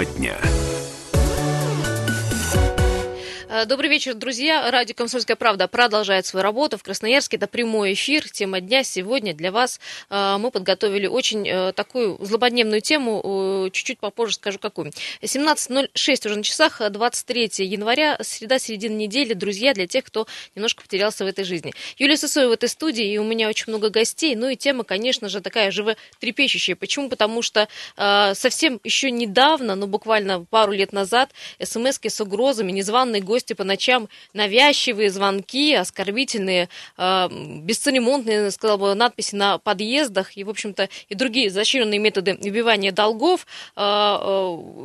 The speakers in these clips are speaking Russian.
Тема дня. Добрый вечер, друзья. Радио «Комсомольская правда» продолжает свою работу. В Красноярске это прямой эфир. Тема дня сегодня для вас. Э, мы подготовили очень э, такую злободневную тему. Чуть-чуть попозже скажу, какую. 17.06 уже на часах, 23 января, среда, середина недели. Друзья, для тех, кто немножко потерялся в этой жизни. Юлия Сысоева в этой студии, и у меня очень много гостей. Ну и тема, конечно же, такая животрепещущая. Почему? Потому что совсем еще недавно, ну буквально пару лет назад, смс с угрозами, незваные гости гости по ночам, навязчивые звонки, оскорбительные, э, бесцеремонные, сказал бы, надписи на подъездах и, в общем-то, и другие изощренные методы выбивания долгов. Э,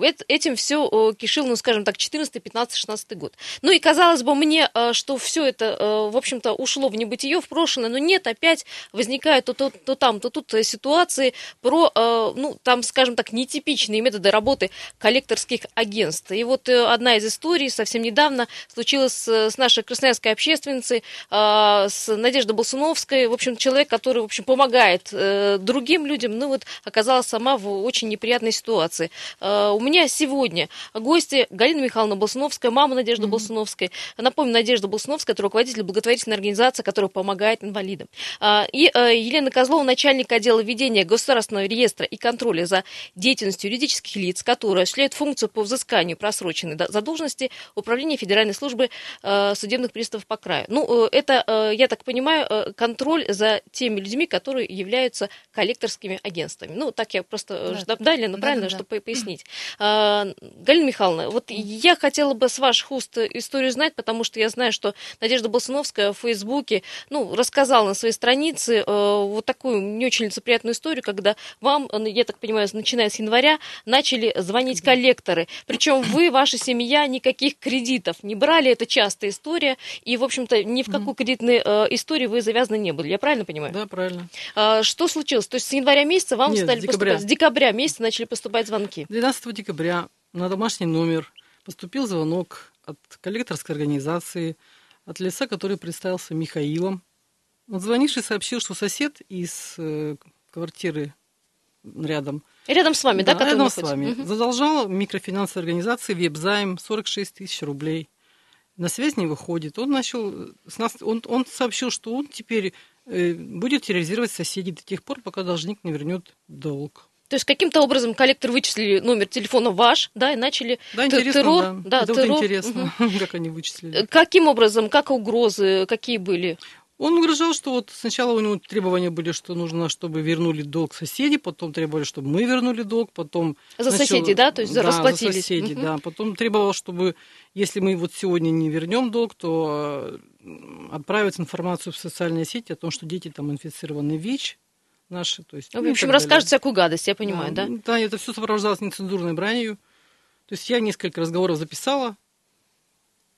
э, этим все э, кишил, ну, скажем так, 14, 15, 16 год. Ну и казалось бы мне, э, что все это, э, в общем-то, ушло в небытие, в прошлое, но нет, опять возникают то, то, то там, то тут ситуации про, э, ну, там, скажем так, нетипичные методы работы коллекторских агентств. И вот э, одна из историй совсем недавно случилось с нашей красноярской общественницей, а, с Надеждой Болсуновской. В общем, человек, который, в общем, помогает э, другим людям, ну вот оказалась сама в очень неприятной ситуации. А, у меня сегодня гости Галина Михайловна Болсуновская, мама Надежды mm-hmm. Болсуновской. Напомню, Надежда Болсуновская, это руководитель благотворительной организации, которая помогает инвалидам. А, и э, Елена Козлова, начальник отдела ведения государственного реестра и контроля за деятельностью юридических лиц, которая осуществляет функцию по взысканию просроченной задолженности Управления Федеральной Федеральной службы э, судебных приставов по краю. Ну, э, это, э, я так понимаю, контроль за теми людьми, которые являются коллекторскими агентствами. Ну, так я просто да. далее, но правильно, да, да, чтобы пояснить. Галина Михайловна, вот я хотела бы с ваших уст историю знать, потому что я знаю, что Надежда Болсуновская в Фейсбуке, ну, рассказала на своей странице вот такую не очень лицеприятную историю, когда вам, я так понимаю, начиная с января, начали звонить коллекторы. Причем вы, ваша семья, никаких кредитов не брали, это частая история, и, в общем-то, ни в какой кредитной э, истории вы завязаны не были. Я правильно понимаю? Да, правильно. А, что случилось? То есть с января месяца вам Нет, стали с декабря. поступать... С декабря месяца начали поступать звонки? 12 декабря на домашний номер поступил звонок от коллекторской организации, от лица, который представился Михаилом. Он звонивший сообщил, что сосед из э, квартиры рядом – Рядом с вами, да, да рядом с вами. Угу. Задолжал микрофинансовой организации веб-займ 46 тысяч рублей на связь не выходит. Он начал с нас, он, он сообщил, что он теперь э, будет терроризировать соседей до тех пор, пока должник не вернет долг. То есть каким-то образом коллектор вычислили номер телефона ваш, да, и начали да, интересно, террор. Да, да это террор. Вот интересно, угу. как они вычислили. Э, каким образом, как угрозы, какие были? Он угрожал, что вот сначала у него требования были, что нужно, чтобы вернули долг соседи, потом требовали, чтобы мы вернули долг, потом... За начал... соседей, да? То есть да, расплатились? за соседей, угу. да. Потом требовал, чтобы, если мы вот сегодня не вернем долг, то отправить информацию в социальные сети о том, что дети там инфицированы ВИЧ, наши. То есть, ну, в общем, расскажет всякую гадость, я понимаю, да? Да, да это все сопровождалось нецензурной бранью. То есть я несколько разговоров записала,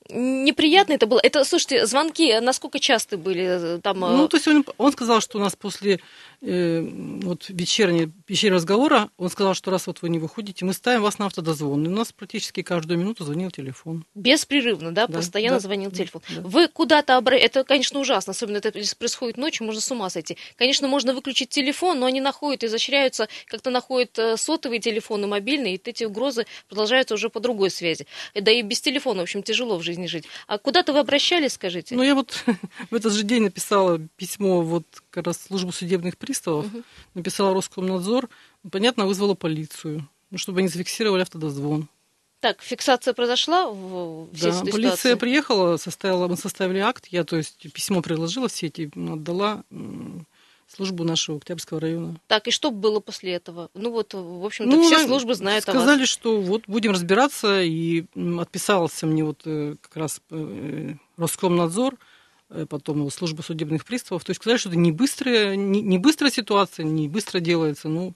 неприятно это было. Это, слушайте, звонки насколько часто были э, там? Ну, то есть он, он сказал, что у нас после э, вот вечернего, вечернего разговора, он сказал, что раз вот вы не выходите, мы ставим вас на автодозвон. И у нас практически каждую минуту звонил телефон. Беспрерывно, да? да Постоянно да, звонил телефон. Да. Вы куда-то обра... Это, конечно, ужасно, особенно это если происходит ночью, можно с ума сойти. Конечно, можно выключить телефон, но они находят, изощряются, как-то находят э, сотовые телефоны, мобильные, и эти угрозы продолжаются уже по другой связи. Да и без телефона, в общем, тяжело в жизни жить. А куда-то вы обращались, скажите? Ну, я вот в этот же день написала письмо вот как раз в службу судебных приставов, угу. написала Роскомнадзор, понятно, вызвала полицию, ну, чтобы они зафиксировали автодозвон. Так, фиксация произошла в всей да, полиция ситуации? приехала, составила, мы составили акт, я, то есть, письмо приложила в сети, отдала службу нашего Октябрьского района. Так, и что было после этого? Ну вот, в общем-то, ну, все службы знают сказали, о. Сказали, что вот будем разбираться, и отписался мне вот э, как раз э, Роскомнадзор, потом служба судебных приставов. То есть сказали, что это не быстрая, не, не быстрая ситуация, не быстро делается. Ну,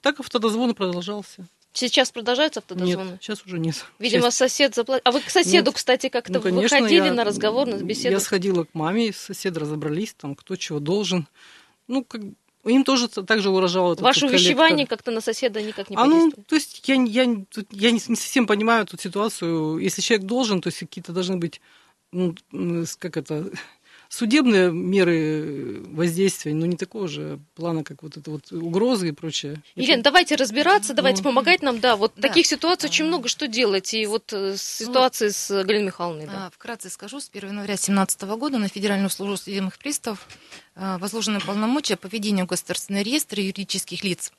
так автодозвон продолжался. Сейчас продолжаются автодозвоны? Нет, сейчас уже нет. Видимо, сейчас... сосед заплатил. А вы к соседу, нет. кстати, как-то ну, конечно, выходили я, на разговор, на беседу? Я сходила к маме, соседи разобрались, там, кто чего должен ну, как им тоже так же угрожало этот Ваше увещевание как-то на соседа никак не а, ну, то есть я, я, я не, не совсем понимаю эту ситуацию. Если человек должен, то есть какие-то должны быть, ну, как это, судебные меры воздействия, но не такого же плана, как вот это вот угрозы и прочее. Елена, давайте разбираться, давайте ну, помогать нам, да, вот да. таких ситуаций очень много что делать, и вот э, ситуации ну, с Галиной Михайловной. Да. А, вкратце скажу, с 1 января 2017 года на Федеральную службу судебных приставов а, возложены полномочия по ведению государственного реестра юридических лиц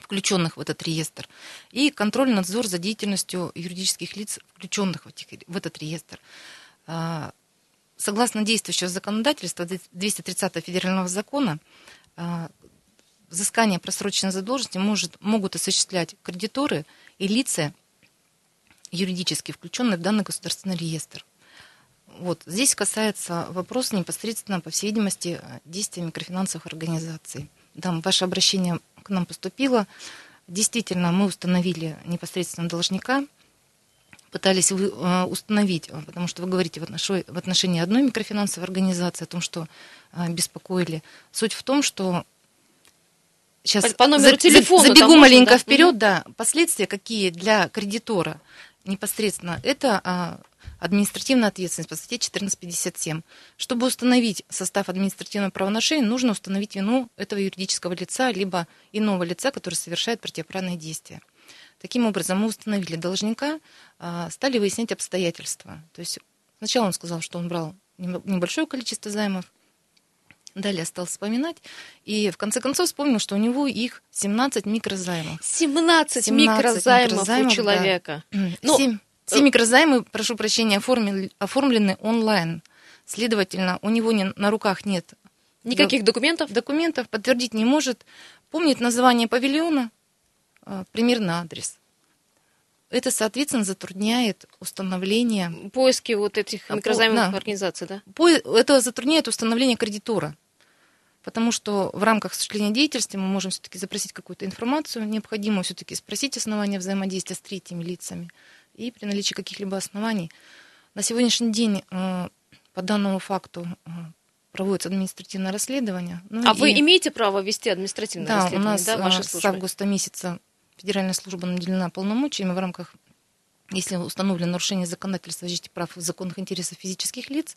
включенных в этот реестр, и контроль-надзор за деятельностью юридических лиц, включенных в, этих, в этот реестр. А, согласно действующего законодательства 230 федерального закона, а, взыскание просроченной задолженности может, могут осуществлять кредиторы и лица, юридически включенные в данный государственный реестр. Вот. Здесь касается вопроса непосредственно, по всей видимости, действия микрофинансовых организаций. Да, ваше обращение к нам поступило. Действительно, мы установили непосредственно должника, пытались вы, э, установить, э, потому что вы говорите в отношении, в отношении одной микрофинансовой организации о том, что э, беспокоили. Суть в том, что сейчас по, номеру за, телефона забегу маленько да? вперед, да, последствия какие для кредитора непосредственно это а, административная ответственность по статье 1457. Чтобы установить состав административного правоношения, нужно установить вину этого юридического лица, либо иного лица, который совершает противоправные действия. Таким образом, мы установили должника, а, стали выяснять обстоятельства. То есть сначала он сказал, что он брал небольшое количество займов, Далее стал вспоминать, и в конце концов вспомнил, что у него их 17 микрозаймов. 17, 17 микрозаймов, микрозаймов у человека. Да. Ну, 7 все микрозаймы, прошу прощения, оформлены, оформлены онлайн. Следовательно, у него не, на руках нет никаких документов. Документов подтвердить не может. Помнит название павильона, а, примерно адрес. Это, соответственно, затрудняет установление... Поиски вот этих микрозаймовых да. организаций, да? Это затрудняет установление кредитора. Потому что в рамках осуществления деятельности мы можем все-таки запросить какую-то информацию, необходимо все-таки спросить основания взаимодействия с третьими лицами и при наличии каких-либо оснований. На сегодняшний день э, по данному факту э, проводится административное расследование. Ну, а и... вы имеете право вести административное да, расследование? У нас да, с августа месяца Федеральная служба наделена полномочиями в рамках, если установлено нарушение законодательства защиты прав и законных интересов физических лиц,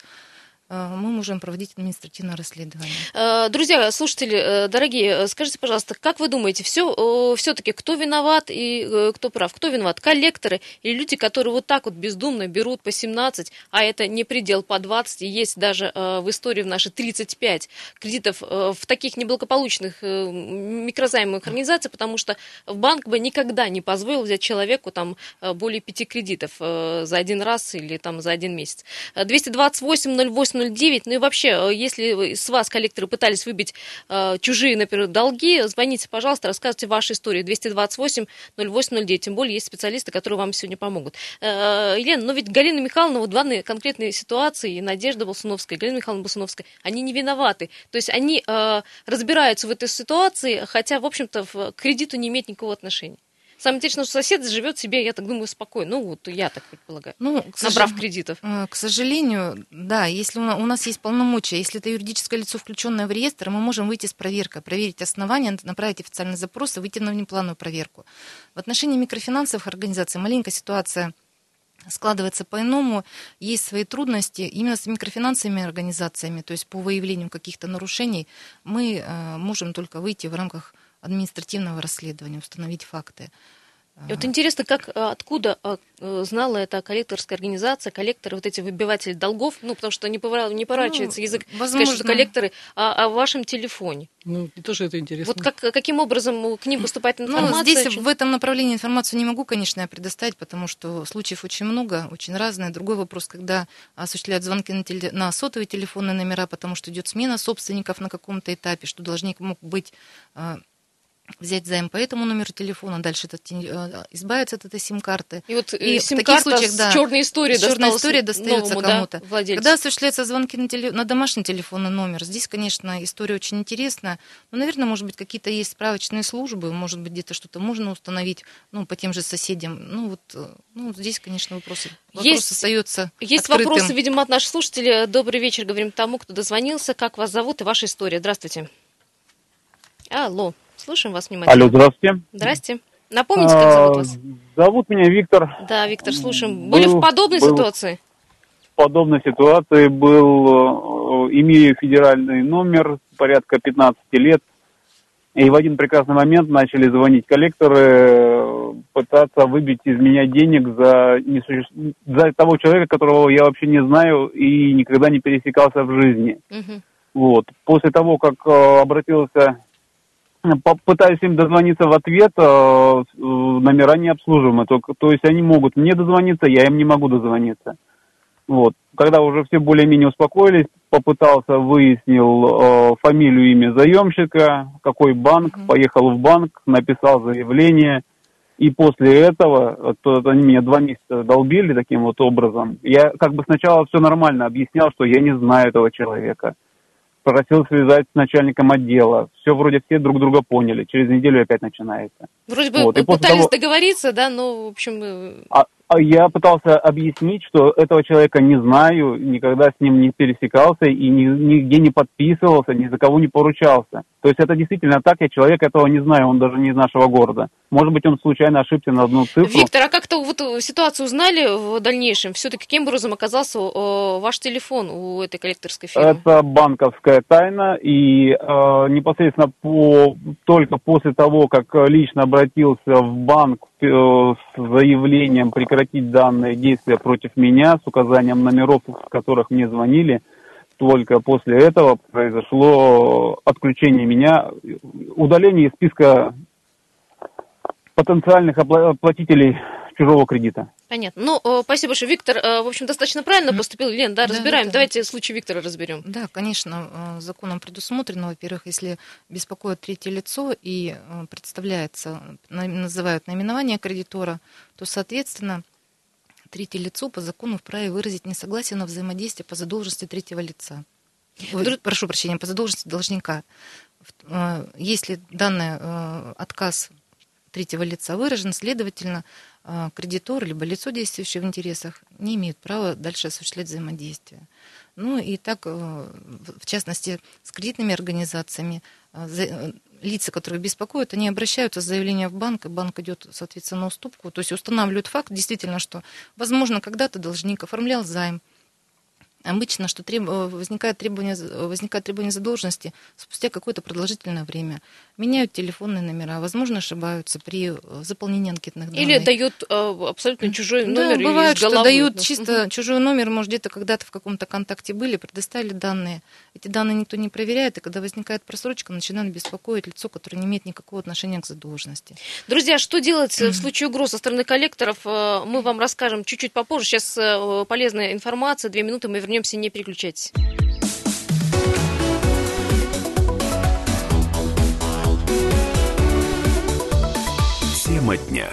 мы можем проводить административное расследование. Э, друзья, слушатели, э, дорогие, скажите, пожалуйста, как вы думаете, все, все-таки кто виноват и кто прав? Кто виноват? Коллекторы или люди, которые вот так вот бездумно берут по 17, а это не предел по 20, и есть даже в истории в нашей 35 кредитов в таких неблагополучных микрозаймовых организациях, потому что банк бы никогда не позволил взять человеку там более 5 кредитов за один раз или там за один месяц. 228 08 0809. Ну и вообще, э, если с вас коллекторы пытались выбить э, чужие, например, долги, звоните, пожалуйста, рассказывайте вашу историю. 228 0809. Тем более есть специалисты, которые вам сегодня помогут. Э, Елена, но ведь Галина Михайловна, вот данные конкретные ситуации, и Надежда Болсуновская, Галина Михайловна Болсуновская, они не виноваты. То есть они э, разбираются в этой ситуации, хотя, в общем-то, к кредиту не имеет никакого отношения. Самое интересное, что сосед живет себе, я так думаю, спокойно. Ну, вот я так предполагаю. Ну, к набрав сож... кредитов. Э, к сожалению, да, если у нас есть полномочия, если это юридическое лицо, включенное в реестр, мы можем выйти с проверкой, проверить основания, направить официальный запрос и выйти на внеплановую проверку. В отношении микрофинансовых организаций маленькая ситуация складывается по-иному, есть свои трудности именно с микрофинансовыми организациями, то есть по выявлению каких-то нарушений мы э, можем только выйти в рамках административного расследования, установить факты. И вот интересно, как, а, откуда а, э, знала эта коллекторская организация, коллекторы, вот эти выбиватели долгов, ну, потому что не, повра... не поворачивается ну, язык возможно... сказать, что коллекторы о, о вашем телефоне. Ну, тоже это интересно. Вот как, каким образом к ним поступает ну, информация? Ну, здесь очень... в этом направлении информацию не могу, конечно, я предоставить, потому что случаев очень много, очень разные. Другой вопрос, когда осуществляют звонки на, теле... на сотовые телефонные номера, потому что идет смена собственников на каком-то этапе, что должник мог быть а, взять займ по этому номеру телефона, дальше этот, э, избавиться от этой сим-карты. И вот и сим-карта случаях, с да, черной историей черная история достается кому-то. Да, Когда осуществляются звонки на, теле, на домашний телефонный номер, здесь, конечно, история очень интересная. Но, наверное, может быть, какие-то есть справочные службы, может быть, где-то что-то можно установить, ну, по тем же соседям. Ну, вот, э, ну, здесь, конечно, вопросы, вопрос есть, остается Есть открытым. вопросы, видимо, от наших слушателей. Добрый вечер, говорим тому, кто дозвонился. Как вас зовут и ваша история? Здравствуйте. Алло. Слушаем вас внимательно. Алло, здравствуйте. Здрасте. Напомните, как зовут вас? Зовут меня Виктор. Да, Виктор, слушаем. Были был, в подобной был... ситуации? подобной ситуации был, э, имею федеральный номер, порядка 15 лет, и в один прекрасный момент начали звонить коллекторы, э, пытаться выбить из меня денег за, несуще... за того человека, которого я вообще не знаю и никогда не пересекался в жизни. Угу. Вот. После того, как э, обратился пытаюсь им дозвониться в ответ, э, номера не обслуживаемы. То, то есть они могут мне дозвониться, я им не могу дозвониться. Вот. Когда уже все более-менее успокоились, попытался, выяснил э, фамилию, имя заемщика, какой банк, mm-hmm. поехал в банк, написал заявление. И после этого, то, они меня два месяца долбили таким вот образом. Я как бы сначала все нормально объяснял, что я не знаю этого человека просил связать с начальником отдела. Все вроде все друг друга поняли. Через неделю опять начинается. Вроде бы вот. пытались того... договориться, да, но, в общем... Э, а, а я пытался объяснить, что этого человека не знаю, никогда с ним не пересекался и ни, нигде не подписывался, ни за кого не поручался. То есть это действительно так, я человек этого не знаю, он даже не из нашего города. Может быть, он случайно ошибся на одну цифру. Виктор, а как-то вот ситуацию узнали в дальнейшем? Все-таки каким образом оказался э, ваш телефон у этой коллекторской фирмы? Это банковская тайна, и э, непосредственно по, только после того, как лично обратился в банк э, с заявлением прекратить данные действия против меня, с указанием номеров, с которых мне звонили, только после этого произошло отключение меня, удаление из списка потенциальных оплатителей чужого кредита. Понятно. Ну, э, спасибо большое. Виктор, э, в общем, достаточно правильно поступил. Лен, да, разбираем. Да, да. Давайте случай Виктора разберем. Да, конечно, э, законом предусмотрено, во-первых, если беспокоит третье лицо и представляется, называют наименование кредитора, то, соответственно, третье лицо по закону вправе выразить несогласие на взаимодействие по задолженности третьего лица. Ой, прошу прощения, по задолженности должника. Если данный отказ третьего лица выражен, следовательно, а, кредитор либо лицо, действующее в интересах, не имеют права дальше осуществлять взаимодействие. Ну и так, э, в частности, с кредитными организациями, э, лица, которые беспокоят, они обращаются с заявлением в банк, и банк идет, соответственно, на уступку, то есть устанавливают факт действительно, что, возможно, когда-то должник оформлял займ, Обычно, что треб... Э, возникает, требование, возникает требование задолженности спустя какое-то продолжительное время. Меняют телефонные номера, возможно, ошибаются при э, заполнении анкетных данных. Или дают э, абсолютно чужой номер. Да, бывает, что дают чисто угу. чужой номер, может, где-то когда-то в каком-то контакте были, предоставили данные. Эти данные никто не проверяет, и когда возникает просрочка, начинают беспокоить лицо, которое не имеет никакого отношения к задолженности. Друзья, что делать в случае угроз со стороны коллекторов, мы вам расскажем чуть-чуть попозже. Сейчас полезная информация, две минуты, мы вернемся вернемся, не переключайтесь. Тема дня.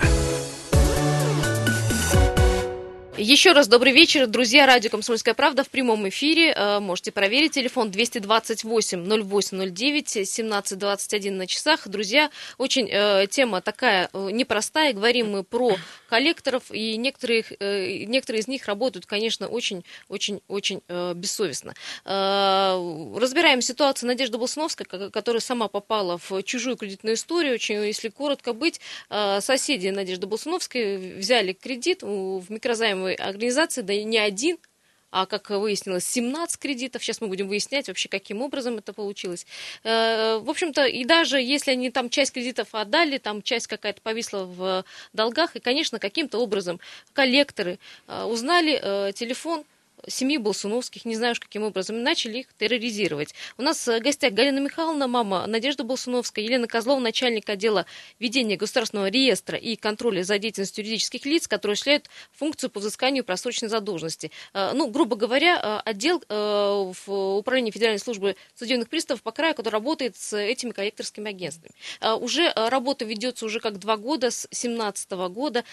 Еще раз добрый вечер, друзья. Радио «Комсомольская правда» в прямом эфире. Э, можете проверить. Телефон 228-08-09, 17.21 на часах. Друзья, очень э, тема такая э, непростая. Говорим мы про коллекторов, и некоторые, э, некоторые из них работают, конечно, очень-очень-очень э, бессовестно. Э, разбираем ситуацию Надежды Болсуновской, которая сама попала в чужую кредитную историю. Очень, если коротко быть, соседи Надежды Болсуновской взяли кредит в микрозайм управляемой организации, да и не один, а, как выяснилось, 17 кредитов. Сейчас мы будем выяснять вообще, каким образом это получилось. Э, в общем-то, и даже если они там часть кредитов отдали, там часть какая-то повисла в долгах, и, конечно, каким-то образом коллекторы э, узнали э, телефон семьи Болсуновских, не знаю уж каким образом, начали их терроризировать. У нас в гостях Галина Михайловна, мама Надежда Болсуновская, Елена Козлова, начальник отдела ведения государственного реестра и контроля за деятельностью юридических лиц, которые осуществляют функцию по взысканию просроченной задолженности. Э, ну, грубо говоря, э, отдел э, в управлении Федеральной службы судебных приставов по краю, который работает с этими коллекторскими агентствами. Уже работа ведется уже как два года, с 2017 года.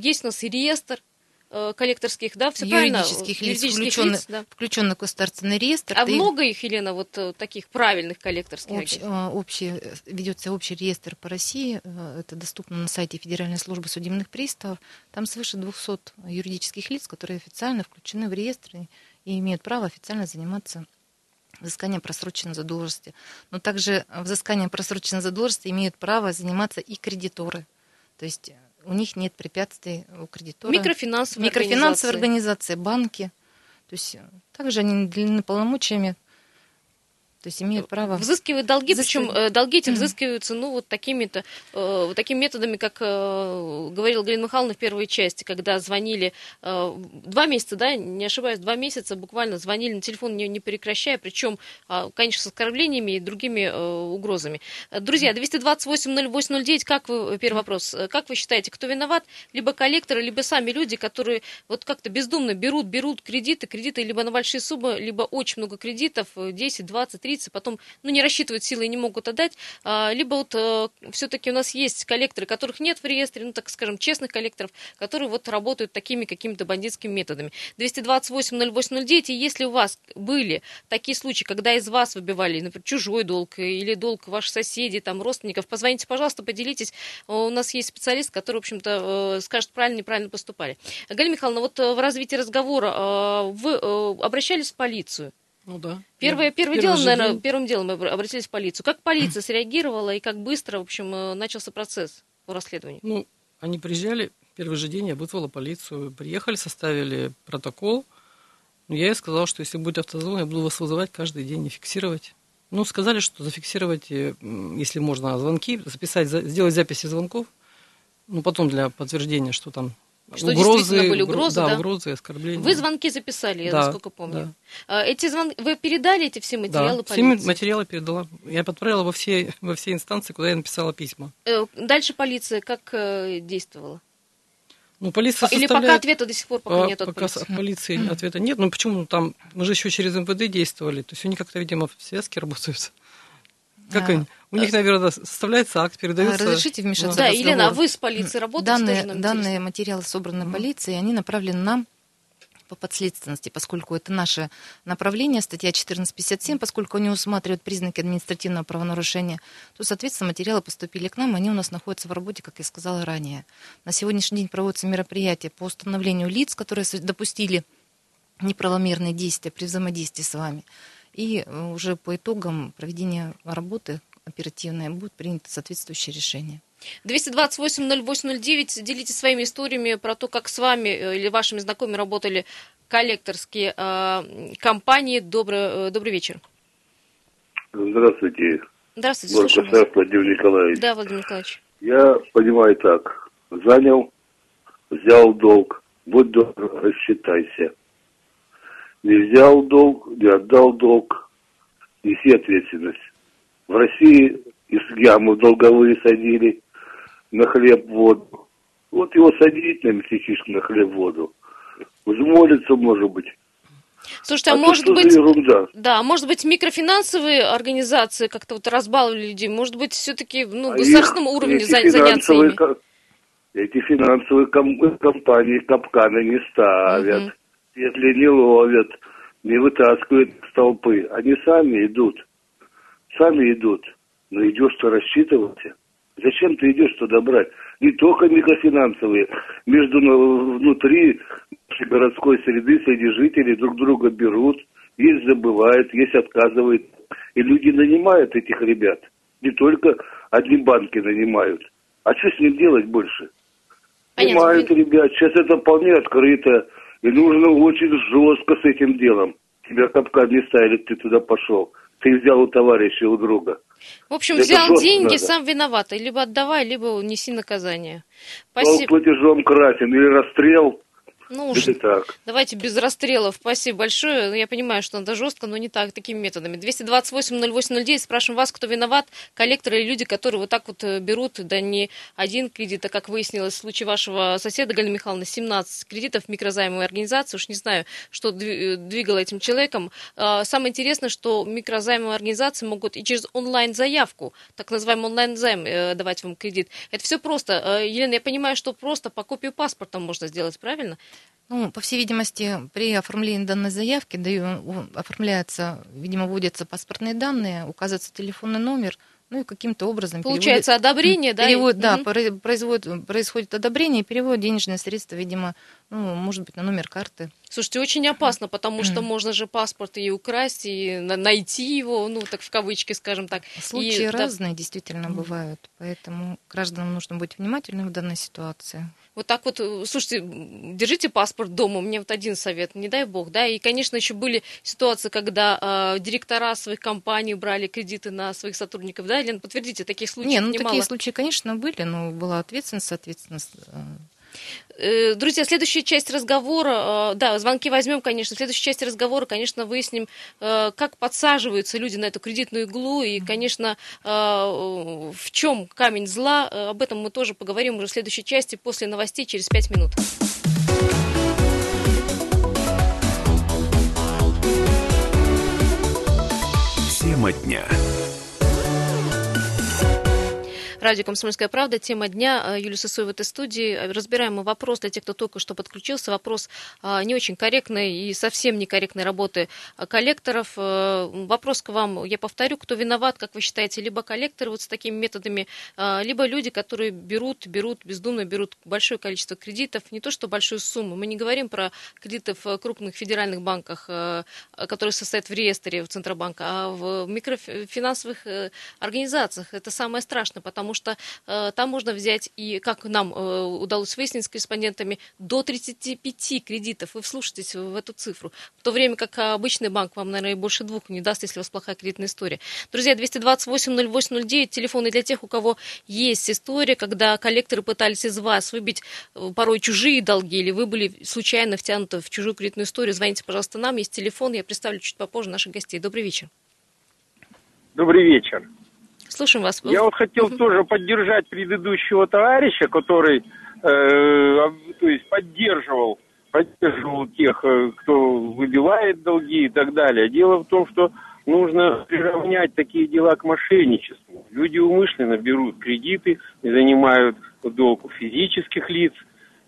Есть у нас и реестр Э, коллекторских, да, все юридических правильно? лиц, юридических включенных, лиц, да. включенных в государственный реестр. А Ты... много их, Елена, вот э, таких правильных коллекторских Общ, э, общий, ведется общий реестр по России, это доступно на сайте Федеральной службы судебных приставов. Там свыше 200 юридических лиц, которые официально включены в реестр и имеют право официально заниматься взысканием просроченной задолженности. Но также взысканием просроченной задолженности имеют право заниматься и кредиторы. То есть у них нет препятствий у кредитора. Микрофинансовые, Микрофинансовые организации. организации, банки. То есть э, также они наделены полномочиями, то есть имеют право. Взыскивают долги, Взыскивают. причем э, долги эти взыскиваются, ну, вот такими-то, э, вот такими методами, как э, говорила Галина Михайловна в первой части, когда звонили э, два месяца, да, не ошибаюсь, два месяца буквально звонили на телефон, не, не прекращая, причем, а, конечно, с оскорблениями и другими э, угрозами. Э, Друзья, 228-08-09, как вы, первый вопрос, э, как вы считаете, кто виноват? Либо коллекторы, либо сами люди, которые вот как-то бездумно берут, берут кредиты, кредиты либо на большие суммы, либо очень много кредитов, э, 10, 20, 30, потом, ну, не рассчитывают силы и не могут отдать, а, либо вот все-таки у нас есть коллекторы, которых нет в реестре, ну, так скажем, честных коллекторов, которые вот работают такими какими-то бандитскими методами. 228-08-09, и если у вас были такие случаи, когда из вас выбивали, например, чужой долг или долг ваших соседей, там, родственников, позвоните, пожалуйста, поделитесь. У нас есть специалист, который, в общем-то, э, скажет, правильно, неправильно поступали. Галина Михайловна, вот э, в развитии разговора э, вы э, обращались в полицию? Ну да. Первое, первое первый дело, наверное, день- первым делом мы обра- обратились в полицию. Как полиция среагировала и как быстро, в общем, э, начался процесс по расследованию? Ну, они приезжали, первый же день я вызвала полицию. Приехали, составили протокол. Но я ей сказал, что если будет автозон, я буду вас вызывать каждый день и фиксировать. Ну, сказали, что зафиксировать, э, если можно, звонки, записать, за- сделать записи звонков. Ну, потом для подтверждения, что там Что угрозы, действительно были угро- угрозы, да, да? угрозы, оскорбления. Вы звонки записали, я Да, насколько помню. А, Эти звонки, вы передали эти все материалы да, все полиции? материалы передала. Я отправила во все, во все инстанции, куда я написала письма. Э, Дальше полиция как э, действовала? Ну, полиция Или пока составляет- ответа до сих пор пока А, нет от пока полиции? от полиции ответа нет. Ну почему там? Мы же еще через МВД действовали. То есть они как-то, видимо, в связке работают. Как А, они? У них, наверное, составляется акт, передается. разрешите вмешаться Да? Елена, а вы с полицией работаете? Данные, Тоже нам данные интересно. материалы собраны полицией, они направлены нам по подследственности, поскольку это наше направление, статья 1457, поскольку они усматривают признаки административного правонарушения, то, соответственно, материалы поступили к нам, они у нас находятся в работе, как я сказала ранее. На сегодняшний день проводятся мероприятия по установлению лиц, которые допустили неправомерные действия при взаимодействии с вами. И э, уже по итогам проведения работы оперативной будет принято соответствующее решение. 228-08-09, делитесь своими историями про то, как с вами э, или вашими знакомыми работали коллекторские э, компании. Добрый, э, добрый вечер. Здравствуйте, Здравствуйте, город. Красноярск, Владимир Николаевич. Да, Владимир Николаевич. Я понимаю так. Занял, взял долг, будь добр, рассчитайся. Не взял долг, не отдал долг, неси ответственность. В России из ямы долговые садили на хлеб воду. Вот его садить на месячишку на хлеб воду. Взмолится, может быть. Слушайте, а, то может быть... ерунда? Да, может быть, микрофинансовые организации как-то вот разбаловали людей, может быть, все-таки ну, А государственном их уровне эти за- заняться ими. Эти финансовые ком- компании капканы не ставят, Мгм. Петли не ловят, не вытаскивают с толпы. Они сами идут. Сами идут. Но идешь-то рассчитываться. Зачем ты идешь туда брать? Не только микрофинансовые. Между ну, внутри городской среды среди жителей друг друга берут. Есть забывают, есть отказывают. И люди нанимают этих ребят. Не только одни банки нанимают. А что с ним делать больше? Понятно. Понимают ребят. Сейчас это вполне открыто. И нужно очень жестко с этим делом. Тебя капкан не ставили, ты туда пошел. Ты взял у товарища, у друга. В общем, Это взял деньги, надо. сам виноват. Либо отдавай, либо неси наказание. Спасибо. платежом красен или расстрел. Ну уж так. Давайте без расстрелов. Спасибо большое. Ну, Я понимаю, что надо жестко, но не так, такими методами. 228-08-09. Спрашиваем вас, кто виноват. Коллекторы или люди, которые вот так вот э, берут, да не один кредит, а как выяснилось в случае вашего соседа Галины Михайловны, 17 кредитов микрозаймовой организации. Уж не знаю, что э, двигало этим человеком. А, Самое интересное, что микрозаймовые организации могут и через онлайн-заявку, так называемый онлайн-займ, э, давать вам кредит. Это все просто. Э, Елена, я понимаю, что просто по копию паспорта можно сделать, правильно? Ну, по всей видимости, при оформлении данной заявки даю, оформляются, видимо, вводятся паспортные данные, указывается телефонный номер, ну и каким-то образом Получается одобрение, да? перевод, да, да, производит, происходит одобрение и перевод денежные средства, видимо, ну, может быть, на номер карты. Слушайте, очень опасно, потому что можно же паспорт и украсть, и найти его, ну, так в кавычки, скажем так. Случаи и, разные да... действительно бывают, поэтому гражданам нужно быть внимательным в данной ситуации. Вот так вот, э, слушайте, держите паспорт дома, меня вот один совет, не дай бог, да, и, конечно, еще были ситуации, когда э, директора своих компаний брали кредиты на своих сотрудников, да, Лен, подтвердите, таких случаев Не, ну, немало. такие случаи, конечно, были, но была ответственность, соответственно, Э, друзья, следующая часть разговора, э, да, звонки возьмем, конечно. В следующей части разговора, конечно, выясним, э, как подсаживаются люди на эту кредитную иглу и, конечно, в чем камень зла. Об этом мы тоже поговорим уже в следующей части после новостей через пять минут. Тема дня. Радио «Комсомольская правда». Тема дня. Э, Юлия Сысоева в этой студии. Разбираем мы вопрос для тех, кто только что подключился. Вопрос э, не очень корректной и совсем некорректной работы э, коллекторов. Вопрос к вам, я повторю, кто виноват, как вы считаете, либо коллекторы вот с такими методами, либо люди, которые берут, берут, бездумно берут большое количество кредитов, не то что большую сумму. Мы не говорим про кредиты в крупных федеральных банках, которые состоят в реестре в Центробанка, а в микрофинансовых организациях. Это самое страшное, потому потому что э, там можно взять и, как нам э, удалось выяснить с корреспондентами, до 35 кредитов. Вы вслушайтесь в эту цифру. В то время как обычный банк вам, наверное, больше двух не даст, если у вас плохая кредитная история. Друзья, 228-08-09, телефоны для тех, у кого есть история, когда коллекторы пытались из вас выбить э, порой чужие долги, или вы были случайно втянуты в чужую кредитную историю, звоните, пожалуйста, нам, есть телефон, я представлю чуть попозже наших гостей. Добрый вечер. Добрый вечер. Слушаем вас. Я вот хотел угу. тоже поддержать предыдущего товарища, который, э, то есть поддерживал, поддерживал тех, э, кто выбивает долги и так далее. Дело в том, что нужно приравнять такие дела к мошенничеству. Люди умышленно берут кредиты и занимают долг у физических лиц,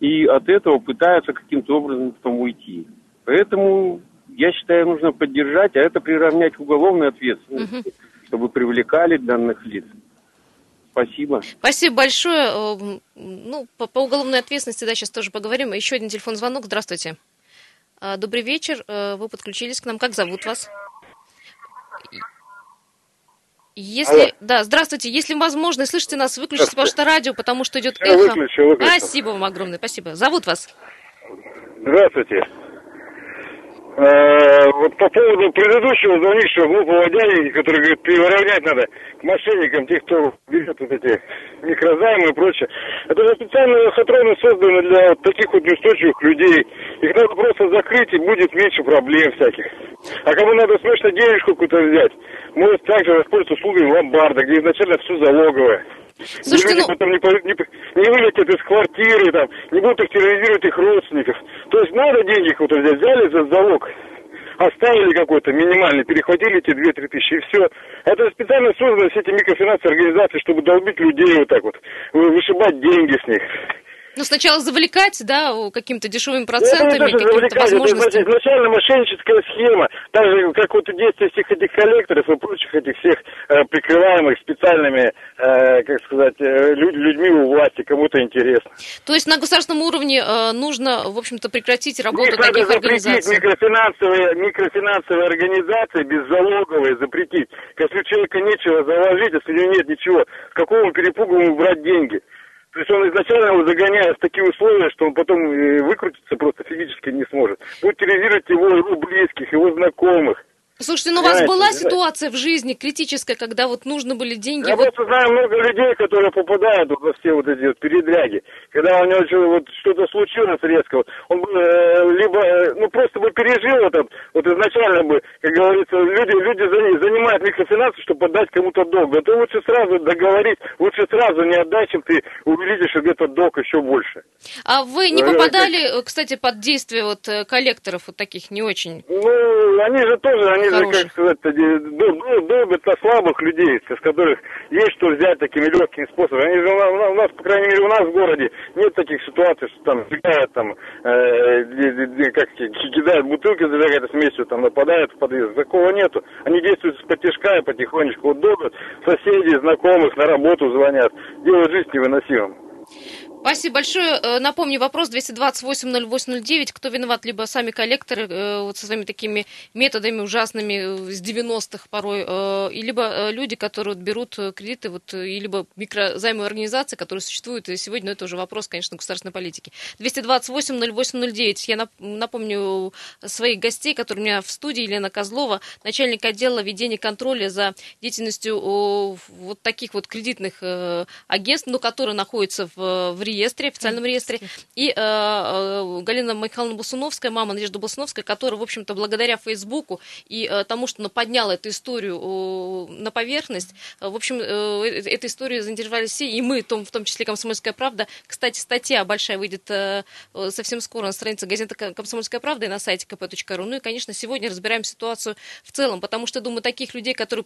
и от этого пытаются каким-то образом потом уйти. Поэтому я считаю, нужно поддержать, а это приравнять к уголовной ответственности. Угу чтобы привлекали данных лиц. Спасибо. Спасибо большое. Э, ну, по, по уголовной ответственности, да, сейчас тоже поговорим. Еще один телефон звонок. Здравствуйте. А, добрый вечер. Э, вы подключились к нам. Как зовут вас? Если, Алло. да, здравствуйте. Если возможно, слышите нас, выключите, пожалуйста, радио, потому что идет эхо. Выключу, выключу. Спасибо вам огромное, спасибо. Зовут вас? Здравствуйте. Э, вот по поводу предыдущего звонившего глупого дяди, который говорит, приравнять надо к мошенникам, тех, кто берет вот эти микрозаймы и прочее. Это же специальные лохотроны созданы для таких вот неустойчивых людей. Их надо просто закрыть, и будет меньше проблем всяких. А кому надо срочно денежку какую-то взять, может также воспользоваться услугами ломбарда, где изначально все залоговое. Слушайте, ну... потом не, не, не вылетят из квартиры, там, не будут их терроризировать их родственников. То есть надо деньги вот взять, взяли за залог, оставили какой-то минимальный, перехватили эти 2-3 тысячи, и все. Это специально созданы все эти микрофинансовые организации, чтобы долбить людей вот так вот, вышибать деньги с них. Ну, сначала завлекать, да, каким-то дешевыми процентами, это какими-то возможностями. Это, изначально мошенническая схема, так же, как вот действия всех этих коллекторов и прочих этих всех э, прикрываемых специальными, э, как сказать, э, люд, людьми у власти, кому-то интересно. То есть на государственном уровне э, нужно, в общем-то, прекратить работу Их таких надо организаций? микрофинансовые, микрофинансовые организации беззалоговые запретить. Если у человека нечего заложить, если у него нет ничего, с какого перепугу ему брать деньги? То есть он изначально его загоняет в такие условия, что он потом э, выкрутиться просто физически не сможет. Будет терроризировать его, его близких, его знакомых. Слушайте, ну у вас была ситуация в жизни критическая, когда вот нужно были деньги... Я вот... просто знаю много людей, которые попадают вот во все вот эти вот передряги. Когда у него вот что-то случилось резко, он бы э, либо, э, ну просто бы пережил это, вот изначально бы, как говорится, люди, люди занимают микрофинансы, чтобы отдать кому-то долг. Это лучше сразу договорить, лучше сразу не отдать, чем ты увеличишь где-то долг еще больше. А вы не ну, попадали, кстати, под действие вот коллекторов вот таких не очень? Ну, они же тоже, они Хороших. как сказать, долбят слабых людей, с которых есть что взять такими легкими способами. Они же у нас, у нас, по крайней мере, у нас в городе нет таких ситуаций, что там сжигают там, э, как кидают бутылки, зажигают смесью, там нападают в подъезд. Такого нету. Они действуют с потяжка и потихонечку. Вот долбят соседей, знакомых, на работу звонят, делают жизнь невыносимым. Спасибо большое. Э, напомню, вопрос 228-08-09. Кто виноват? Либо сами коллекторы э, вот со своими такими методами ужасными э, с 90-х порой, либо люди, которые берут кредиты, вот, и либо микрозаймовые организации, которые существуют и сегодня, но это уже вопрос, конечно, государственной политики. 228-08-09. Я напомню своих гостей, которые у меня в студии. Елена Козлова, начальник отдела ведения контроля за деятельностью вот таких вот кредитных агентств, но которые находятся в, в реестре, официальном реестре. И э, э, Галина Михайловна Басуновская, мама Надежда Басуновская, которая, в общем-то, благодаря Фейсбуку и э, тому, что она подняла эту историю на поверхность, в общем, этой историей заинтересовались все, и мы, в том, числе «Комсомольская правда». Кстати, статья большая выйдет совсем скоро на странице газеты «Комсомольская правда» и на сайте kp.ru. Ну и, конечно, сегодня разбираем ситуацию в целом, потому что, думаю, таких людей, которые,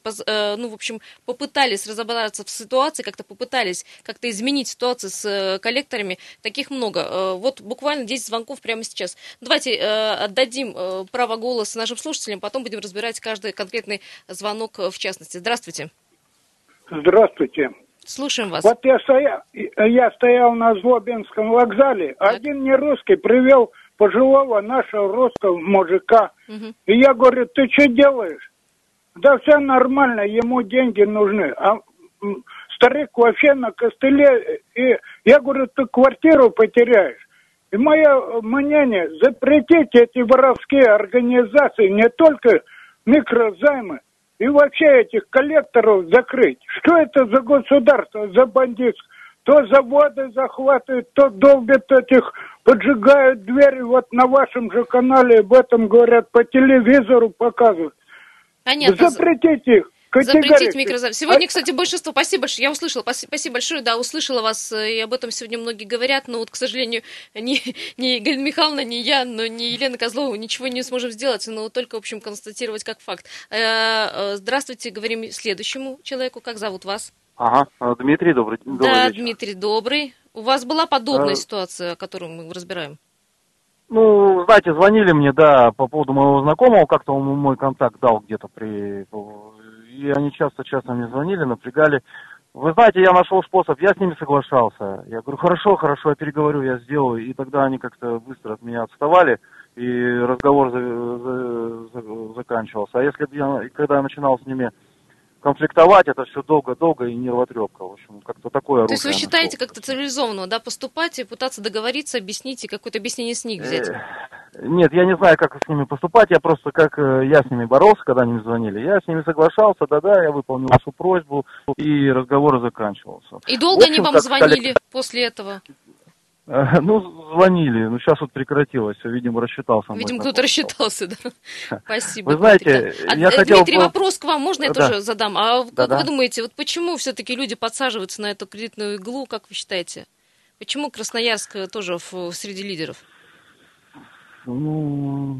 ну, в общем, попытались разобраться в ситуации, как-то попытались как-то изменить ситуацию с коллегами, коллекторами. Таких много. Э, вот буквально 10 звонков прямо сейчас. Давайте э, отдадим э, право голоса нашим слушателям, потом будем разбирать каждый конкретный звонок в частности. Здравствуйте. Здравствуйте. Слушаем вас. Вот я стоял, я стоял на Злобинском вокзале. Так. Один не русский привел пожилого нашего русского мужика. Угу. И я говорю, ты что делаешь? Да все нормально, ему деньги нужны. А старик вообще на костыле. И я говорю, ты квартиру потеряешь. И мое мнение, запретить эти воровские организации, не только микрозаймы, и вообще этих коллекторов закрыть. Что это за государство, за бандитство? То заводы захватывают, то долбят этих, поджигают двери. Вот на вашем же канале об этом говорят, по телевизору показывают. Понятно. Запретить их. Запретить микрозайм. Сегодня, кстати, большинство, спасибо большое, я услышала, спасибо большое, да, услышала вас, э, и об этом сегодня многие говорят, но вот, к сожалению, ни, ни Галина Михайловна, ни я, но ни Елена Козлова ничего не сможем сделать, но только, в общем, констатировать как факт. Э, э, здравствуйте, говорим следующему человеку, как зовут вас? Ага, Дмитрий, добрый, добрый Да, вечер. Дмитрий, добрый. У вас была подобная а... ситуация, которую мы разбираем? Ну, знаете, звонили мне, да, по поводу моего знакомого, как-то он мой контакт дал где-то при и они часто-часто мне звонили, напрягали. Вы знаете, я нашел способ, я с ними соглашался. Я говорю, хорошо, хорошо, я переговорю, я сделаю. И тогда они как-то быстро от меня отставали, и разговор за, за, за, заканчивался. А если бы я, когда я начинал с ними конфликтовать, это все долго-долго и нервотрепка. В общем, как-то такое То есть вы считаете как-то цивилизованно, да, поступать и пытаться договориться, объяснить и какое-то объяснение с них взять? Э, нет, я не знаю, как с ними поступать, я просто, как э, я с ними боролся, когда они мне звонили, я с ними соглашался, да-да, я выполнил вашу просьбу, и разговор заканчивался. И долго общем, они вам звонили после этого? Э, ну, звонили, ну сейчас вот прекратилось, видимо, рассчитался. Видимо, кто-то рассчитался, да. Спасибо. Вы знаете, а, я хотел... Дмитрий, вопрос к вам, можно я да. тоже задам? А как да, вы думаете, вот почему все-таки люди подсаживаются на эту кредитную иглу, как вы считаете? Почему Красноярск тоже в, среди лидеров? Ну,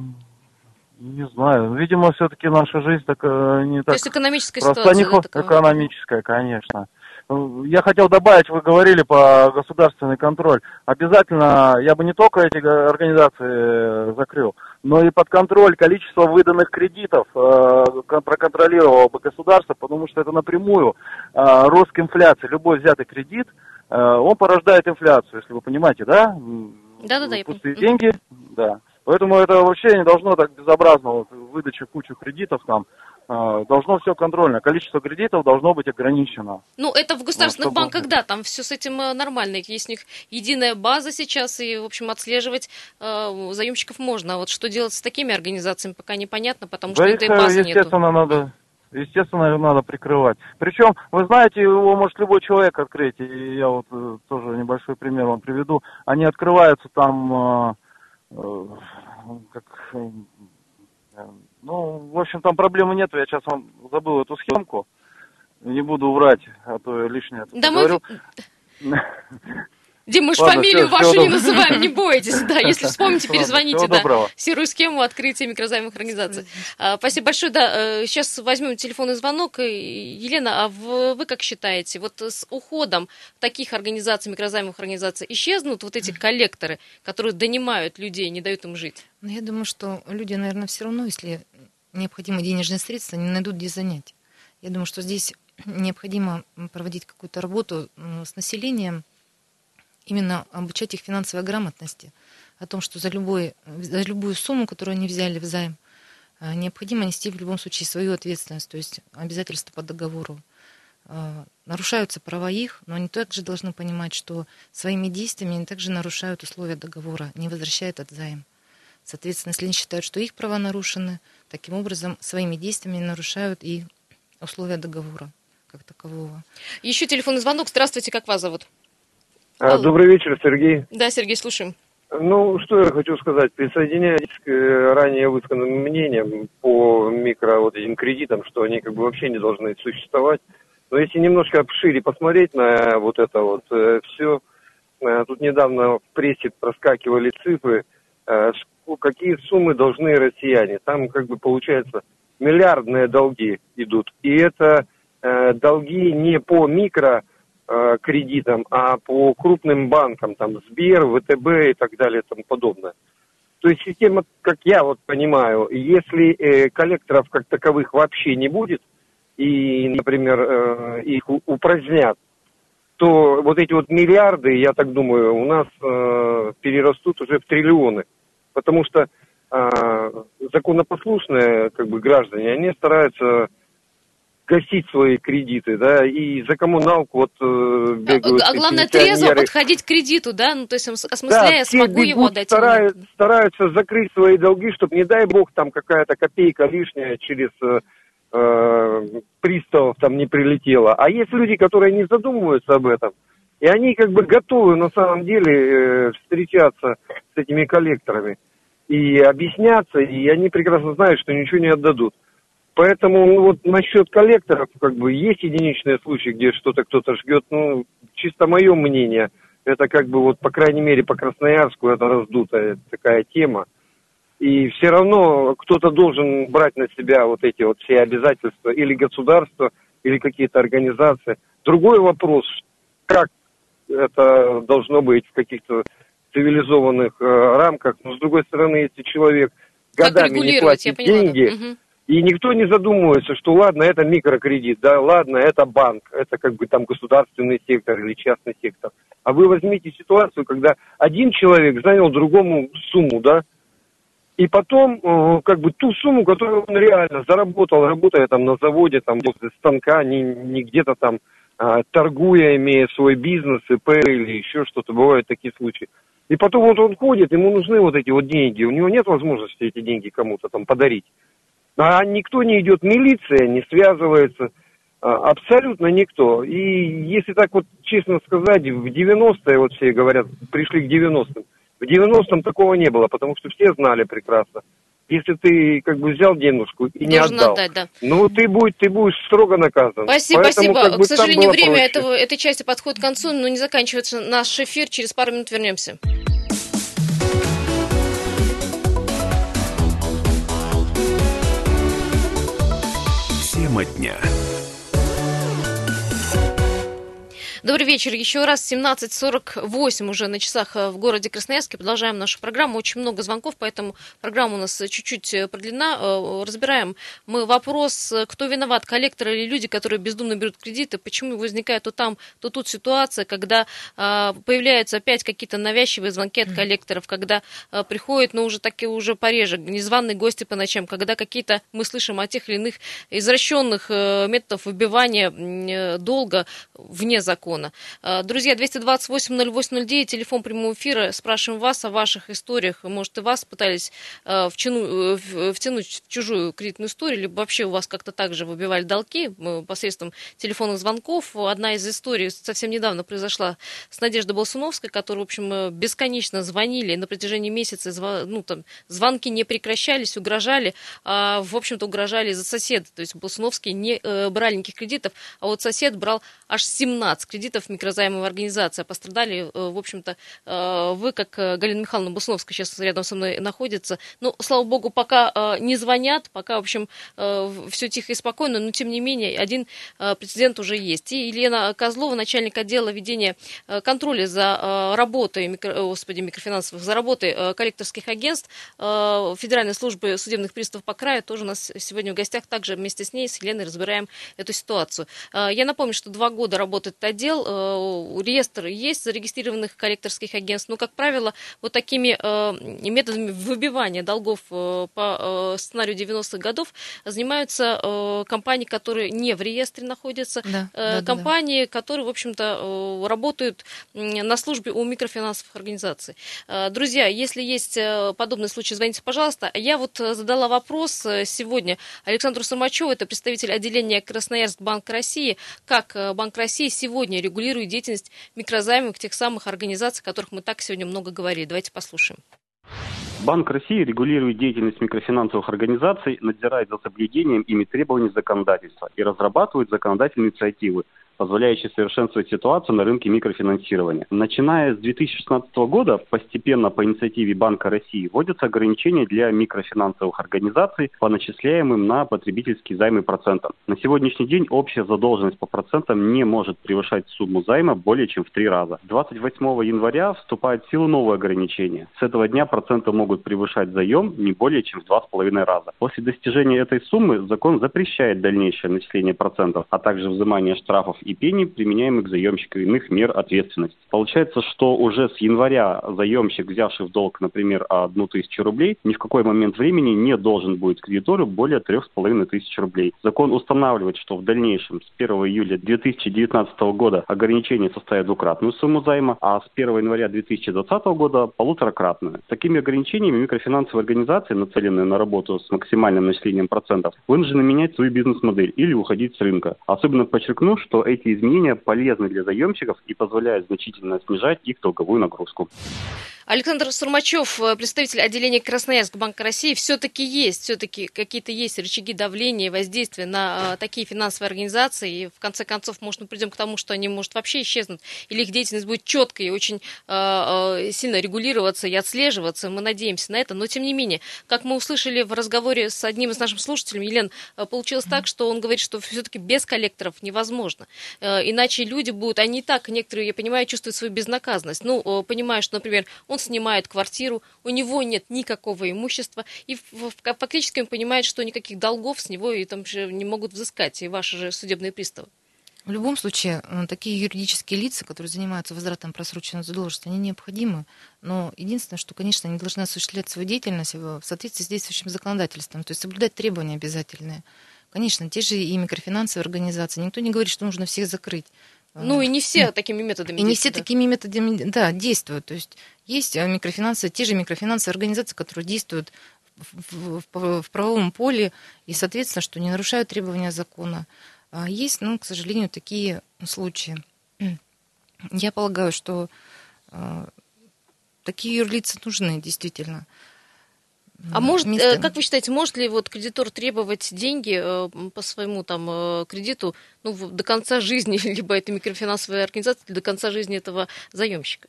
не знаю. Видимо, все-таки наша жизнь так, не так... То есть экономическая ситуация? Не... Да, экономическая, конечно. Я хотел добавить, вы говорили по государственный контроль. Обязательно, я бы не только эти организации закрыл, но и под контроль количество выданных кредитов э, проконтролировало бы государство, потому что это напрямую э, рост инфляции. Любой взятый кредит, э, он порождает инфляцию, если вы понимаете, да? Да-да-да. Пустые деньги, да. Поэтому это вообще не должно так безобразно, вот, выдача кучу кредитов там, э, должно все контрольно. Количество кредитов должно быть ограничено. Ну, это в государственных вот, банках, да, там все с этим э, нормально. Есть у них единая база сейчас, и, в общем, отслеживать э, заемщиков можно. А вот что делать с такими организациями, пока непонятно, потому да что их, этой базы естественно, нету. надо естественно, надо прикрывать. Причем, вы знаете, его может любой человек открыть, и я вот э, тоже небольшой пример вам приведу. Они открываются там Э, как, э, ну, в общем, там проблемы нет. Я сейчас вам забыл эту схемку. Не буду врать, а то лишнее да мы... Дим, мы же фамилию все, вашу все не называем, не бойтесь. Да, если вспомните, перезвоните. Да. Серую схему открытия микрозаймовых организаций. А, спасибо большое. Да, сейчас э, возьмем телефонный звонок. Елена, а вы как считаете, вот с уходом таких организаций, микрозаймовых организаций, исчезнут вот эти коллекторы, которые донимают людей, не дают им жить? Ну, я думаю, что люди, наверное, все равно, если необходимы денежные средства, не найдут где занять. Я думаю, что здесь необходимо проводить какую-то работу с населением, именно обучать их финансовой грамотности, о том, что за, любой, за любую сумму, которую они взяли в займ, э, необходимо нести в любом случае свою ответственность, то есть обязательства по договору. Э, нарушаются права их, но они также должны понимать, что своими действиями они также нарушают условия договора, не возвращают от займ. Соответственно, если они считают, что их права нарушены, таким образом своими действиями нарушают и условия договора как такового. Еще телефонный звонок. Здравствуйте, как вас зовут? А, добрый вечер, Сергей. Да, Сергей, слушаем. Ну, что я хочу сказать, присоединяюсь к э, ранее высказанным мнениям по микро вот этим кредитам, что они как бы вообще не должны существовать. Но если немножко шире посмотреть на вот это вот э, все, э, тут недавно в прессе проскакивали цифры, э, какие суммы должны россияне. Там как бы получается миллиардные долги идут. И это э, долги не по микро э, кредитам, а по крупным банкам, там Сбер, ВТБ и так далее и тому подобное. То есть система, как я вот понимаю, если э, коллекторов как таковых вообще не будет, и, например, э, их упразднят, то вот эти вот миллиарды, я так думаю, у нас э, перерастут уже в триллионы. Потому что э, законопослушные как бы, граждане, они стараются гасить свои кредиты, да, и за коммуналку вот э, бегают. А, а главное трезво подходить к кредиту, да, ну то есть осмысляя, да, смогу бегут, его отдать. Стараются, стараются закрыть свои долги, чтобы, не дай бог, там какая-то копейка лишняя через э, э, приставов там не прилетела. А есть люди, которые не задумываются об этом, и они как бы готовы на самом деле э, встречаться с этими коллекторами и объясняться, и они прекрасно знают, что ничего не отдадут. Поэтому ну, вот насчет коллекторов, как бы есть единичные случаи, где что-то кто-то жгет, ну, чисто мое мнение, это как бы вот, по крайней мере, по Красноярску это раздутая такая тема. И все равно кто-то должен брать на себя вот эти вот все обязательства, или государство, или какие-то организации. Другой вопрос, как это должно быть в каких-то цивилизованных э, рамках, но с другой стороны, если человек годами не платит деньги, угу. И никто не задумывается, что ладно, это микрокредит, да, ладно, это банк, это как бы там государственный сектор или частный сектор. А вы возьмите ситуацию, когда один человек занял другому сумму, да, и потом э, как бы ту сумму, которую он реально заработал, работая там на заводе, там возле станка, не, не где-то там а, торгуя, имея свой бизнес, ИП или еще что-то, бывают такие случаи. И потом вот он ходит, ему нужны вот эти вот деньги, у него нет возможности эти деньги кому-то там подарить. А никто не идет, милиция не связывается, а, абсолютно никто. И если так вот честно сказать, в 90-е, вот все говорят, пришли к 90-м, в 90-м такого не было, потому что все знали прекрасно. Если ты как бы взял денежку и не отдал, отдать, да. ну ты будешь, ты будешь строго наказан. Спасибо, Поэтому, спасибо. Как бы, к сожалению, время этого, этой части подходит к концу, но не заканчивается наш эфир. Через пару минут вернемся. Дня. Добрый вечер. Еще раз 17.48 уже на часах э, в городе Красноярске. Продолжаем нашу программу. Очень много звонков, поэтому программа у нас чуть-чуть э, продлена. Э, разбираем мы вопрос, кто виноват, коллекторы или люди, которые бездумно берут кредиты. Почему возникает то там, то тут ситуация, когда появляются опять какие-то навязчивые звонки от коллекторов, когда приходят, но ну, уже такие уже пореже, незваные гости по ночам, когда какие-то мы слышим о тех или иных извращенных методов выбивания долга вне закона телефона. Э, друзья, 228-08-09, телефон прямого эфира. Спрашиваем вас о ваших историях. Может, и вас пытались э, э, втянуть в чужую кредитную историю, либо вообще у вас как-то так же выбивали долги посредством телефонных звонков. Одна из историй совсем недавно произошла с Надеждой Болсуновской, которая, в общем, бесконечно звонили на протяжении месяца. Ну, там, звонки не прекращались, угрожали. А, в общем-то, угрожали за соседа. То есть Болсуновский не брали никаких кредитов, а вот сосед брал аж 17 кредитов кредитов микрозаймовая организация. Пострадали, э, в общем-то, э, вы, как э, Галина Михайловна Бусновская сейчас рядом со мной находится. Ну, слава богу, пока не звонят, пока, в общем, все тихо и спокойно, но, тем не менее, один прецедент уже есть. И Елена Козлова, начальник отдела ведения контроля за работой, микро, господи, микрофинансовых, за работой коллекторских агентств Федеральной службы судебных приставов по краю, тоже у нас сегодня в гостях. Также вместе с ней, с Еленой, разбираем эту ситуацию. Я напомню, что два года работает отдел, посмотрел, э, реестр есть зарегистрированных коллекторских агентств, но, как правило, вот такими э, методами выбивания долгов э, по сценарию 90-х годов занимаются компании, которые не в реестре находятся, Да, да, да, компании, которые, в общем-то, работают на службе у микрофинансовых организаций. Друзья, если есть подобный случай, звоните, пожалуйста. Я вот задала вопрос сегодня Александру Самачеву, это представитель отделения Красноярск Банк России, как Банк России сегодня регулирует деятельность микрозаймов тех самых организаций, о которых мы так сегодня много говорили. Давайте послушаем. Банк России регулирует деятельность микрофинансовых организаций, надзирает за соблюдением ими требований законодательства и разрабатывает законодательные инициативы, позволяющие совершенствовать ситуацию на рынке микрофинансирования. Начиная с 2016 года постепенно по инициативе Банка России вводятся ограничения для микрофинансовых организаций по начисляемым на потребительские займы процентам. На сегодняшний день общая задолженность по процентам не может превышать сумму займа более чем в три раза. 28 января вступает в силу новое ограничение. С этого дня проценты могут превышать заем не более чем в два с половиной раза. После достижения этой суммы закон запрещает дальнейшее начисление процентов, а также взимание штрафов и пений, применяемых к заемщику иных мер ответственности. Получается, что уже с января заемщик, взявший в долг, например, одну тысячу рублей, ни в какой момент времени не должен будет кредитору более трех с половиной тысяч рублей. Закон устанавливает, что в дальнейшем с 1 июля 2019 года ограничение составит двукратную сумму займа, а с 1 января 2020 года полуторакратную. Такими ограничениями микрофинансовые организации, нацеленные на работу с максимальным начислением процентов, вынуждены менять свою бизнес-модель или уходить с рынка. Особенно подчеркну, что эти изменения полезны для заемщиков и позволяют значительно снижать их долговую нагрузку. Александр Сурмачев, э, представитель отделения Красноярск Банка России, все-таки есть, все-таки какие-то есть рычаги давления воздействия на э, такие финансовые организации, и в конце концов, может, мы придем к тому, что они, может, вообще исчезнут, или их деятельность будет четкой и очень э, э, сильно регулироваться и отслеживаться, мы надеемся на это, но тем не менее, как мы услышали в разговоре с одним из наших слушателей, Елен, получилось так, что он говорит, что все-таки без коллекторов невозможно, Э, иначе люди будут, они и так, некоторые, я понимаю, чувствуют свою безнаказанность, ну, э, понимая, что, например, снимает квартиру, у него нет никакого имущества, и фактически он понимает, что никаких долгов с него и там же не могут взыскать, и ваши же судебные приставы. В любом случае, э, такие юридические лица, которые занимаются возвратом просроченной задолженности, они необходимы. Но единственное, что, конечно, они должны осуществлять свою деятельность в соответствии с действующим законодательством, то есть соблюдать требования обязательные. Конечно, те же и микрофинансовые организации. Никто не говорит, что нужно всех закрыть. Ну и не все такими методами И не все да. такими методами да, действуют. То есть есть э, микрофинансовые, те же микрофинансовые организации, которые действуют в, в- в правовом поле и, соответственно, что не нарушают требования закона. А есть, ну, к сожалению, такие случаи. Я полагаю, что э, такие юрлицы нужны, действительно. А может, э, как вы считаете, может ли вот кредитор требовать деньги э, по своему там э, кредиту ну, до конца жизни, либо это микрофинансовая организация, до конца жизни этого заемщика?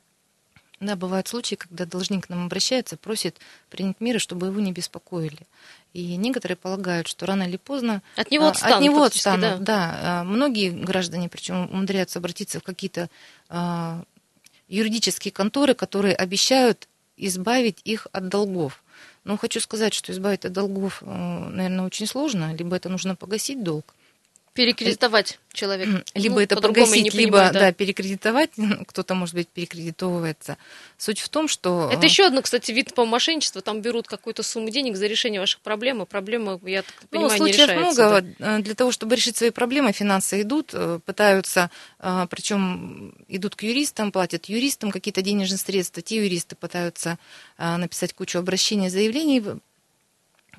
Да, бывают случаи, когда должник к нам обращается, просит принять меры, чтобы его не беспокоили. И некоторые полагают, что рано или поздно От него а, отстанут От него отстанут, да. да. А, Многие граждане, причем умудряются обратиться в какие-то а, юридические конторы, которые обещают избавить их от долгов. Но хочу сказать, что избавить от долгов, наверное, очень сложно. Либо это нужно погасить долг, Перекредитовать человека. либо Ну, это не погасить, либо понимаю, да. перекредитовать. Кто-то, может быть, перекредитовывается. Суть в том, что... Это еще одно, кстати, вид по мошенничеству. Там берут какую-то сумму денег за решение ваших проблем, и проблема, я так Ну, понимаю, не случаев решается. много. да. Э, Для того, чтобы решить свои проблемы, финансы идут, э, пытаются, причем идут к юристам, платят юристам какие-то денежные средства. Те юристы пытаются э, написать кучу обращений, заявлений,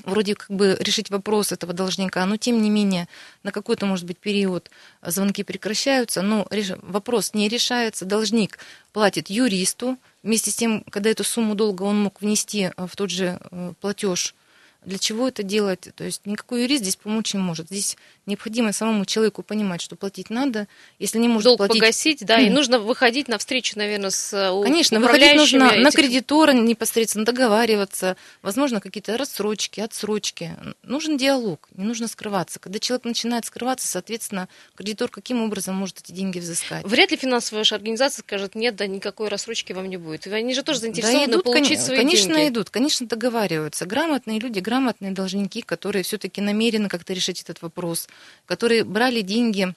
вроде как бы решить вопрос этого должника, но тем не менее на какой-то, может быть, период звонки прекращаются, но вопрос не решается, должник платит юристу, вместе с тем, когда эту сумму долга он мог внести в тот же э, платеж, для чего это делать? То есть никакой юрист здесь помочь не может. Здесь необходимо самому человеку понимать, что платить надо. Если не может Долг платить... погасить, да, и нужно выходить навстречу, наверное, с э, Конечно, выходить нужно на этих- кредитора непосредственно, договариваться, возможно, какие-то рассрочки, отсрочки. Нужен диалог, не нужно скрываться. Когда человек начинает скрываться, соответственно, кредитор каким образом может эти деньги взыскать? Вряд ли финансовая ваша организация скажет, нет, да никакой рассрочки вам не будет. Они же тоже заинтересованы Да, идут, получить кон- свои конечно, деньги. идут, конечно, договариваются. Грамотные люди, грамотные должники, которые все-таки намерены как-то решить этот вопрос, которые брали деньги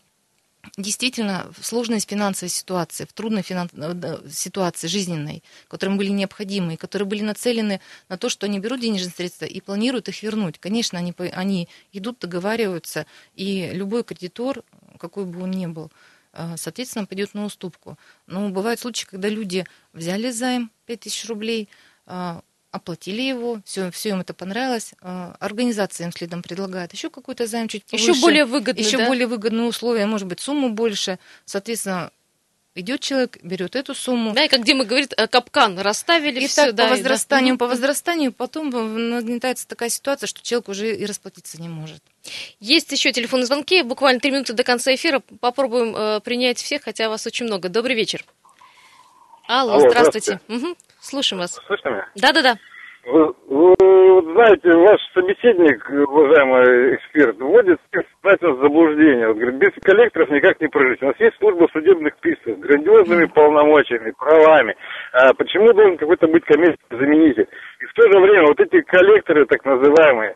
действительно в сложной финансовой ситуации, в трудной финан... Э, ситуации жизненной, которым были необходимы, которые были нацелены на то, что они берут денежные средства и планируют их вернуть. Конечно, они, они идут, договариваются, и любой кредитор, какой бы он ни был, э, соответственно, пойдет на уступку. Но бывают случаи, когда люди взяли займ 5000 рублей, э, оплатили его, все, все им это понравилось. А, организация им следом предлагает еще какой-то займ чуть повыше. Еще более выгодные, Еще да? более выгодные условия, может быть, сумму больше. Соответственно, идет человек, берет эту сумму. Да, и как Дима говорит, э, капкан расставили. И все, так да, по возрастанию, да. по возрастанию, потом нагнетается такая ситуация, что человек уже и расплатиться не может. Есть еще телефонные звонки, буквально три минуты до конца эфира. Попробуем э, принять всех, хотя вас очень много. Добрый вечер. Алло, Алло здравствуйте. Угу, слушаем вас. Слышно меня? Да-да-да. Вы, вы знаете, ваш собеседник, уважаемый эксперт, вводит знаете, в заблуждение. Вот, говорит, без коллекторов никак не прожить. У нас есть служба судебных приставов с грандиозными полномочиями, правами. А почему должен какой-то быть коммерческий заменитель? И в то же время вот эти коллекторы, так называемые,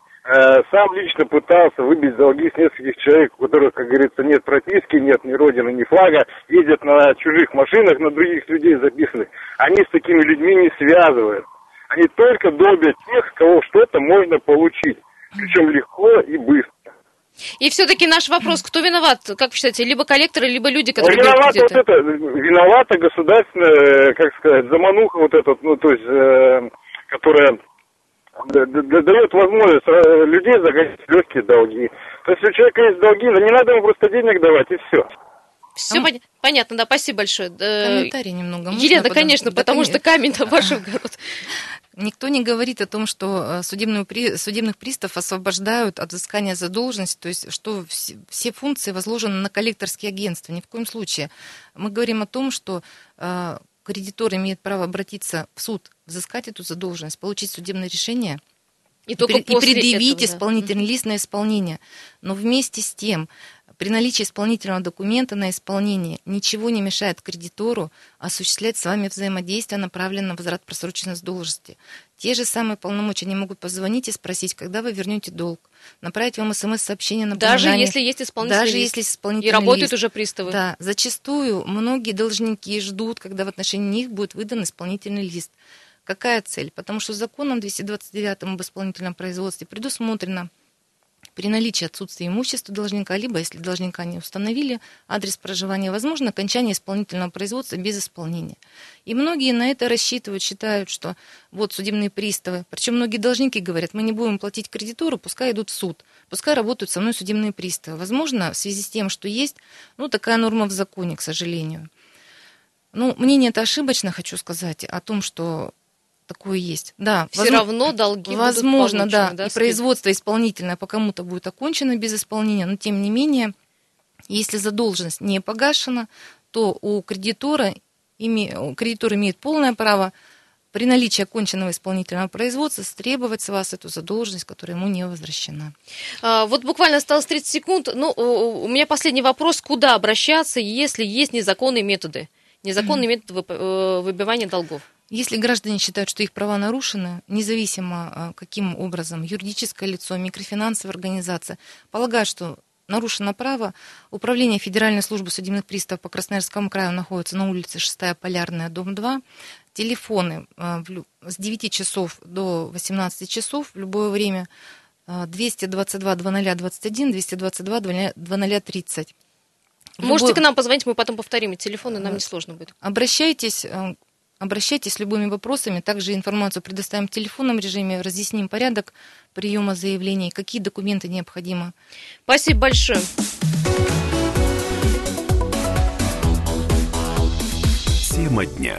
сам лично пытался выбить долги с нескольких человек, у которых, как говорится, нет прописки, нет ни родины, ни флага, ездят на чужих машинах, на других людей записанных. Они с такими людьми не связывают. Они только долбят тех, кого что-то можно получить. Причем легко и быстро. И все-таки наш вопрос, кто виноват, как вы считаете, либо коллекторы, либо люди, Ну, которые виновата вот это, виновата государственная, как сказать, замануха вот эта, ну, то есть, э, которая дает возможность э, людей загонять в легкие долги. То есть, если у человека есть долги, ну, не надо ему просто денег давать, и все. Все а понятно, да, спасибо большое. Комментарий немного. Елена, да, конечно, да, потому что камень-то ваш огород. Никто не говорит о том, что судебную, судебных приставов освобождают от взыскания задолженности, то есть что все, функции возложены на коллекторские агентства. Ни в коем случае. Мы говорим о том, что э, кредитор имеет право обратиться в суд, взыскать эту задолженность, получить судебное решение и, и, только и предъявить этого, да. исполнительный лист на исполнение. Но вместе с тем при наличии исполнительного документа на исполнение ничего не мешает кредитору осуществлять с вами взаимодействие, направленное на возврат просроченной задолженности. Те же самые полномочия они могут позвонить и спросить, когда вы вернете долг, направить вам смс-сообщение на Даже если есть исполнительный Даже лист. если есть исполнительный И работают лист. уже приставы. Да, зачастую многие должники ждут, когда в отношении них будет выдан исполнительный лист. Какая цель? Потому что законом 229 об исполнительном производстве предусмотрено при наличии отсутствия имущества должника, либо если должника не установили адрес проживания, возможно окончание исполнительного производства без исполнения. И многие на это рассчитывают, считают, что вот судебные приставы, причем многие должники говорят, мы не будем платить кредитору, пускай идут в суд, пускай работают со мной судебные приставы. Возможно, в связи с тем, что есть, ну, такая норма в законе, к сожалению. Ну, мнение это ошибочно, хочу сказать, о том, что такое есть. Да, все возможно, равно долги возможно, будут да, да, и производство исполнительное по кому-то будет окончено без исполнения, но тем не менее, если задолженность не погашена, то у кредитора, име, кредитор имеет полное право при наличии оконченного исполнительного производства требовать с вас эту задолженность, которая ему не возвращена. А, вот буквально осталось 30 секунд. Ну, у меня последний вопрос. Куда обращаться, если есть незаконные методы? Незаконные методы выбивания долгов? Если граждане считают, что их права нарушены, независимо каким образом, юридическое лицо, микрофинансовая организация, полагают, что нарушено право, Управление Федеральной службы судебных приставов по Красноярскому краю находится на улице 6 Полярная, дом 2. Телефоны с 9 часов до 18 часов в любое время 222 2021, 222 2030. Можете к нам позвонить, мы потом повторим, и телефоны нам не сложно будет. Обращайтесь, Обращайтесь с любыми вопросами. Также информацию предоставим в телефонном режиме, разъясним порядок приема заявлений, какие документы необходимы. Спасибо большое. Тема дня.